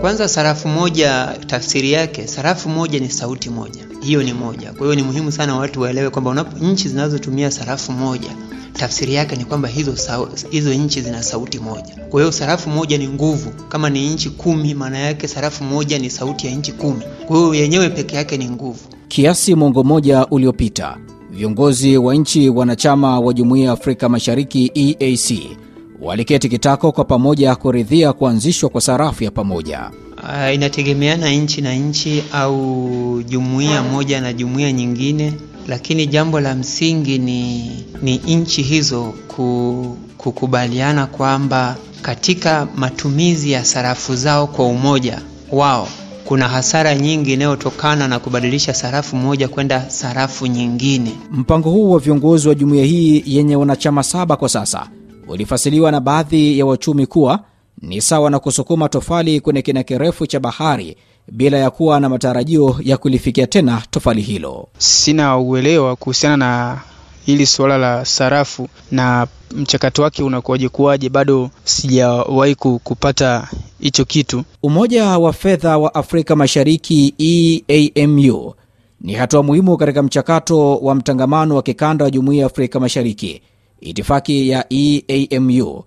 Kwanza, sarafu moja tafsiri yake, sarafu moja ni sauti moja. Hiyo ni moja. Kwa hiyo ni muhimu sana watu waelewe kwamba nchi zinazotumia sarafu moja tafsiri yake ni kwamba hizo hizo nchi zina sauti moja. Kwa hiyo sarafu moja ni nguvu. Kama ni nchi kumi, maana yake sarafu moja ni sauti ya nchi kumi. Kwa hiyo yenyewe peke yake ni nguvu. Kiasi mwongo mmoja uliopita, viongozi wa nchi wanachama wa Jumuiya ya Afrika Mashariki EAC waliketi kitako kwa pamoja kuridhia kuanzishwa kwa sarafu ya pamoja. Uh, inategemeana nchi na nchi au jumuiya moja na jumuiya nyingine, lakini jambo la msingi ni, ni nchi hizo kukubaliana kwamba katika matumizi ya sarafu zao kwa umoja wao kuna hasara nyingi inayotokana na kubadilisha sarafu moja kwenda sarafu nyingine. Mpango huu wa viongozi wa jumuiya hii yenye wanachama saba kwa sasa ulifasiliwa na baadhi ya wachumi kuwa ni sawa na kusukuma tofali kwenye kina kirefu cha bahari bila ya kuwa na matarajio ya kulifikia tena tofali hilo. Sina uelewa kuhusiana na hili suala la sarafu na mchakato wake unakuwaje kuwaje, bado sijawahi kupata hicho kitu. Umoja wa Fedha wa Afrika Mashariki EAMU ni hatua muhimu katika mchakato wa mtangamano wa kikanda wa Jumuiya ya Afrika Mashariki. Itifaki ya EAMU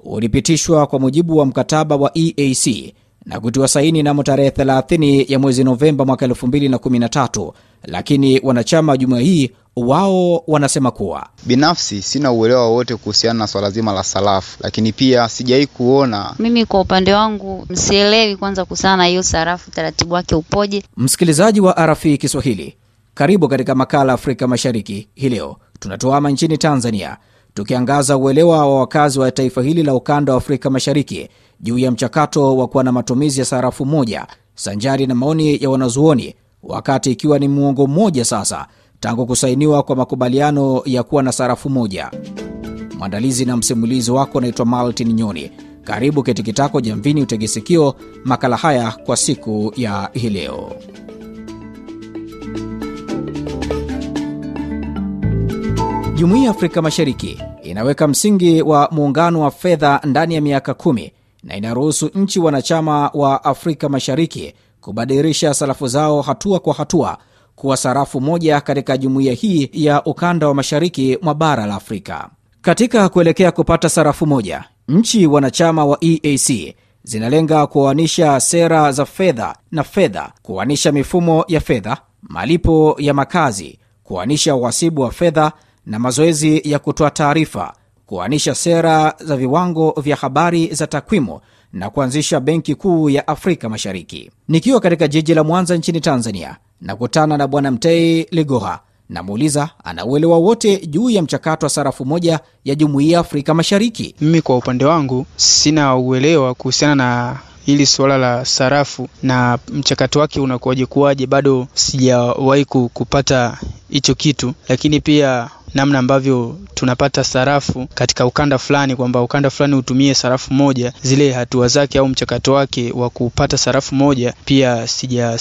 ulipitishwa kwa mujibu wa mkataba wa EAC na kutiwa saini namo tarehe 30 ya mwezi Novemba mwaka 2013, lakini wanachama wa jumuiya hii wao wanasema kuwa binafsi sina uelewa wowote kuhusiana na swala zima la sarafu, lakini pia sijawahi kuona. Mimi kwa upande wangu msielewi kwanza kuhusiana na hiyo sarafu, taratibu wake upoje. Msikilizaji wa RFI Kiswahili, karibu katika makala Afrika Mashariki. Hii leo tunatuama nchini Tanzania tukiangaza uelewa wa wakazi wa taifa hili la ukanda wa Afrika Mashariki juu ya mchakato wa kuwa na matumizi ya sarafu moja sanjari na maoni ya wanazuoni, wakati ikiwa ni muongo mmoja sasa tangu kusainiwa kwa makubaliano ya kuwa na sarafu moja. Mwandalizi na msimulizi wako naitwa Maltin Nyoni. Karibu ketikitako jamvini, utegesikio makala haya kwa siku ya hii leo. Jumuiya ya Afrika Mashariki inaweka msingi wa muungano wa fedha ndani ya miaka kumi na inaruhusu nchi wanachama wa Afrika Mashariki kubadilisha sarafu zao hatua kwa hatua kuwa sarafu moja katika jumuiya hii ya ukanda wa mashariki mwa bara la Afrika. Katika kuelekea kupata sarafu moja, nchi wanachama wa EAC zinalenga kuoanisha sera za fedha na fedha, kuoanisha mifumo ya fedha, malipo ya makazi, kuoanisha uhasibu wa fedha na mazoezi ya kutoa taarifa, kuanisha sera za viwango vya habari za takwimu na kuanzisha Benki Kuu ya Afrika Mashariki. Nikiwa katika jiji la Mwanza nchini Tanzania, nakutana na Bwana Mtei Ligoha, namuuliza anauelewa wote juu ya mchakato wa sarafu moja ya Jumuiya Afrika Mashariki. Mimi kwa upande wangu sina uelewa kuhusiana na hili suala la sarafu na mchakato wake unakuwaje kuwaje, bado sijawahi kupata hicho kitu, lakini pia namna ambavyo tunapata sarafu katika ukanda fulani, kwamba ukanda fulani utumie sarafu moja, zile hatua zake au mchakato wake wa kupata sarafu moja, pia sija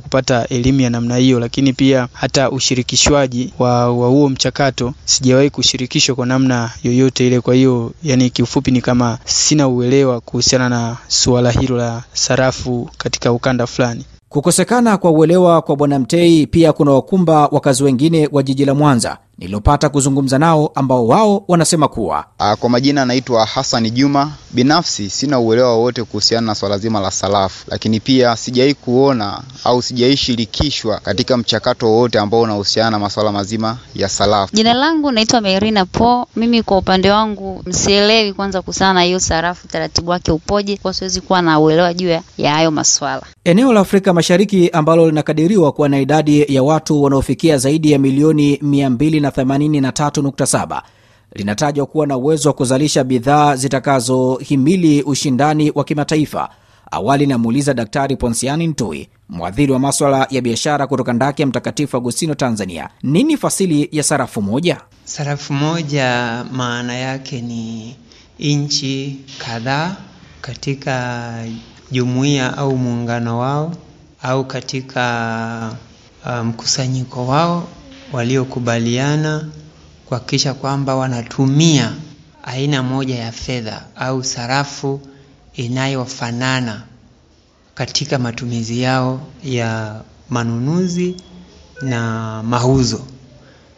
kupata elimu ya namna hiyo. Lakini pia hata ushirikishwaji wa wa huo mchakato sijawahi kushirikishwa kwa namna yoyote ile. Kwa hiyo, yani kiufupi ni kama sina uelewa kuhusiana na suala hilo la sarafu katika ukanda fulani. Kukosekana kwa uelewa kwa Bwana Mtei pia kuna wakumba wakazi wengine wa jiji la Mwanza nililopata kuzungumza nao ambao wao wanasema kuwa A, kwa majina anaitwa Hassan Juma. Binafsi sina uelewa wowote kuhusiana na swala zima la sarafu, lakini pia sijai kuona au sijaishirikishwa katika mchakato wowote ambao unahusiana na masuala mazima ya sarafu. Jina langu naitwa Merina Po. Mimi kwa upande wangu msielewi kwanza kuhusiana na hiyo sarafu, taratibu wake upoje, kwa siwezi kuwa na uelewa juu ya hayo maswala. Eneo la Afrika Mashariki ambalo linakadiriwa kuwa na idadi ya watu wanaofikia zaidi ya milioni 283.7 linatajwa kuwa na uwezo wa kuzalisha bidhaa zitakazohimili ushindani wa kimataifa. Awali namuuliza Daktari Ponsiani Ntui, mwadhiri wa maswala ya biashara kutoka ndaki ya Mtakatifu Agustino, Tanzania, nini fasili ya sarafu moja? Sarafu moja maana yake ni nchi kadhaa katika jumuiya au muungano wao au katika mkusanyiko um, wao waliokubaliana kuhakikisha kwamba wanatumia aina moja ya fedha au sarafu inayofanana katika matumizi yao ya manunuzi na mauzo.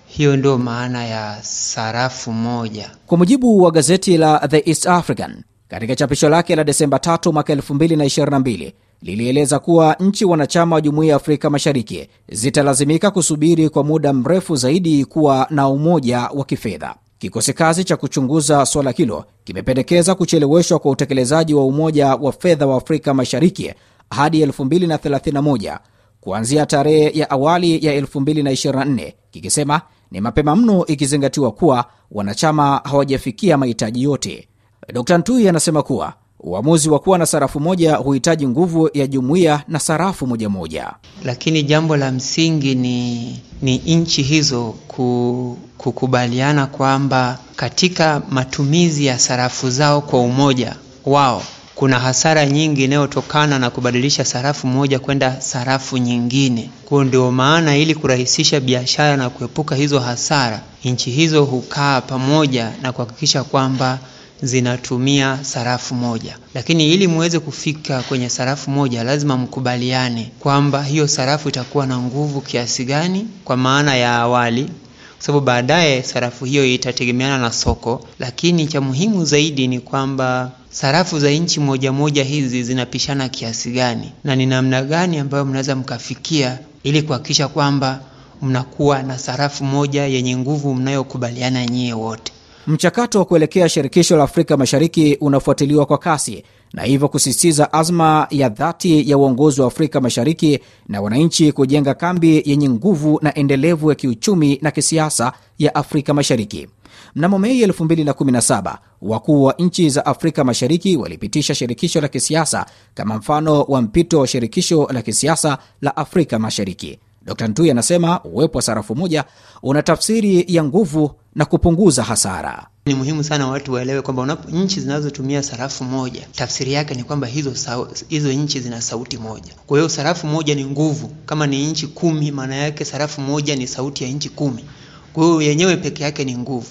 Hiyo ndio maana ya sarafu moja. Kwa mujibu wa gazeti la The East African katika chapisho lake la Desemba 3 mwaka 2022 lilieleza kuwa nchi wanachama wa Jumuiya ya Afrika Mashariki zitalazimika kusubiri kwa muda mrefu zaidi kuwa na umoja wa kifedha. Kikosi kazi cha kuchunguza suala hilo kimependekeza kucheleweshwa kwa utekelezaji wa Umoja wa Fedha wa Afrika Mashariki hadi 2031 kuanzia tarehe ya awali ya 2024, kikisema ni mapema mno ikizingatiwa kuwa wanachama hawajafikia mahitaji yote. Dr Ntui anasema kuwa uamuzi wa kuwa na sarafu moja huhitaji nguvu ya jumuiya na sarafu moja moja. Lakini jambo la msingi ni, ni nchi hizo kukubaliana kwamba katika matumizi ya sarafu zao kwa umoja wao kuna hasara nyingi inayotokana na kubadilisha sarafu moja kwenda sarafu nyingine. Kwa ndio maana ili kurahisisha biashara na kuepuka hizo hasara, nchi hizo hukaa pamoja na kuhakikisha kwamba zinatumia sarafu moja. Lakini ili muweze kufika kwenye sarafu moja, lazima mkubaliane kwamba hiyo sarafu itakuwa na nguvu kiasi gani, kwa maana ya awali kwa sababu baadaye sarafu hiyo itategemeana na soko. Lakini cha muhimu zaidi ni kwamba sarafu za nchi moja moja hizi zinapishana kiasi gani na ni namna gani ambayo mnaweza mkafikia ili kuhakikisha kwamba mnakuwa na sarafu moja yenye nguvu mnayokubaliana nyie wote. Mchakato wa kuelekea shirikisho la Afrika Mashariki unafuatiliwa kwa kasi na hivyo kusisitiza azma ya dhati ya uongozi wa Afrika Mashariki na wananchi kujenga kambi yenye nguvu na endelevu ya kiuchumi na kisiasa ya Afrika Mashariki. Mnamo Mei 2017 wakuu wa nchi za Afrika Mashariki walipitisha shirikisho la kisiasa kama mfano wa mpito wa shirikisho la kisiasa la Afrika Mashariki. Dr Ntui anasema uwepo wa sarafu moja una tafsiri ya nguvu na kupunguza hasara. Ni muhimu sana watu waelewe kwamba nchi zinazotumia sarafu moja, tafsiri yake ni kwamba hizo, hizo nchi zina sauti moja. Kwa hiyo sarafu moja ni nguvu. Kama ni nchi kumi, maana yake sarafu moja ni sauti ya nchi kumi. Kwa hiyo yenyewe peke yake ni nguvu.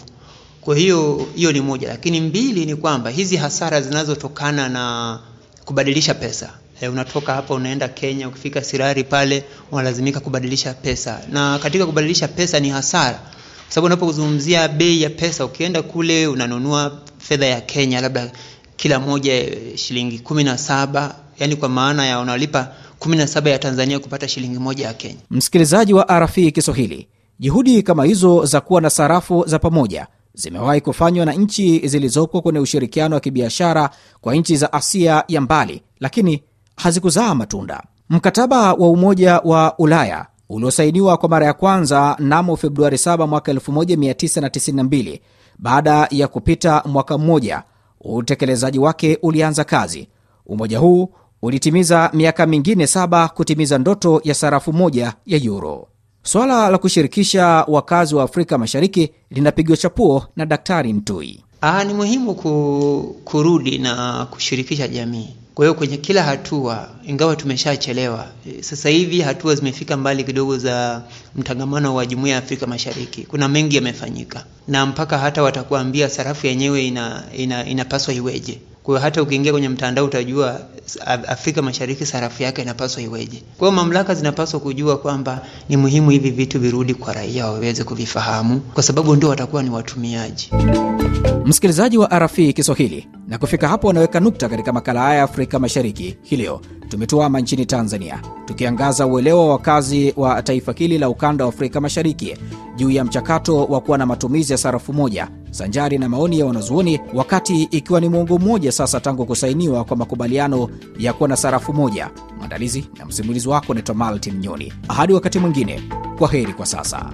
Kwa hiyo hiyo ni moja, lakini mbili ni kwamba hizi hasara zinazotokana na kubadilisha pesa E, unatoka hapa unaenda Kenya, ukifika Sirari pale unalazimika kubadilisha pesa, na katika kubadilisha pesa ni hasara, kwa sababu unapozungumzia bei ya pesa, ukienda kule unanunua fedha ya Kenya labda kila moja shilingi kumi na saba yani kwa maana ya unalipa kumi na saba ya Tanzania kupata shilingi moja ya Kenya. Msikilizaji wa RFI Kiswahili, juhudi kama hizo za kuwa na sarafu za pamoja zimewahi kufanywa na nchi zilizopo kwenye ushirikiano wa kibiashara kwa nchi za Asia ya mbali, lakini hazikuzaa matunda. Mkataba wa Umoja wa Ulaya uliosainiwa kwa mara ya kwanza mnamo Februari 7 mwaka 1992, baada ya kupita mwaka mmoja, utekelezaji wake ulianza kazi. Umoja huu ulitimiza miaka mingine saba kutimiza ndoto ya sarafu moja ya euro. Swala la kushirikisha wakazi wa Afrika Mashariki linapigwa chapuo na Daktari Ntui. Aa, ni muhimu kurudi na kushirikisha jamii. Kwa hiyo kwenye kila hatua, ingawa tumeshachelewa sasa hivi, hatua zimefika mbali kidogo za mtangamano wa Jumuiya ya Afrika Mashariki. Kuna mengi yamefanyika, na mpaka hata watakuambia sarafu yenyewe ina, ina, inapaswa iweje. Kwa hiyo hata ukiingia kwenye mtandao utajua Afrika Mashariki sarafu yake inapaswa iweje. Kwa hiyo mamlaka zinapaswa kujua kwamba ni muhimu hivi vitu virudi kwa raia waweze kuvifahamu, kwa sababu ndio watakuwa ni watumiaji. Msikilizaji wa RFI Kiswahili, na kufika hapo wanaweka nukta katika makala haya ya Afrika Mashariki hii leo. Tumetuama nchini Tanzania tukiangaza uelewa wa wakazi wa taifa hili la ukanda wa Afrika Mashariki juu ya mchakato wa kuwa na matumizi ya sarafu moja sanjari na maoni ya wanazuoni, wakati ikiwa ni mwongo mmoja sasa tangu kusainiwa kwa makubaliano ya kuwa na sarafu moja. Mwandalizi na msimulizi wako naitwa Maltin Nyoni. Hadi wakati mwingine, kwa heri kwa sasa.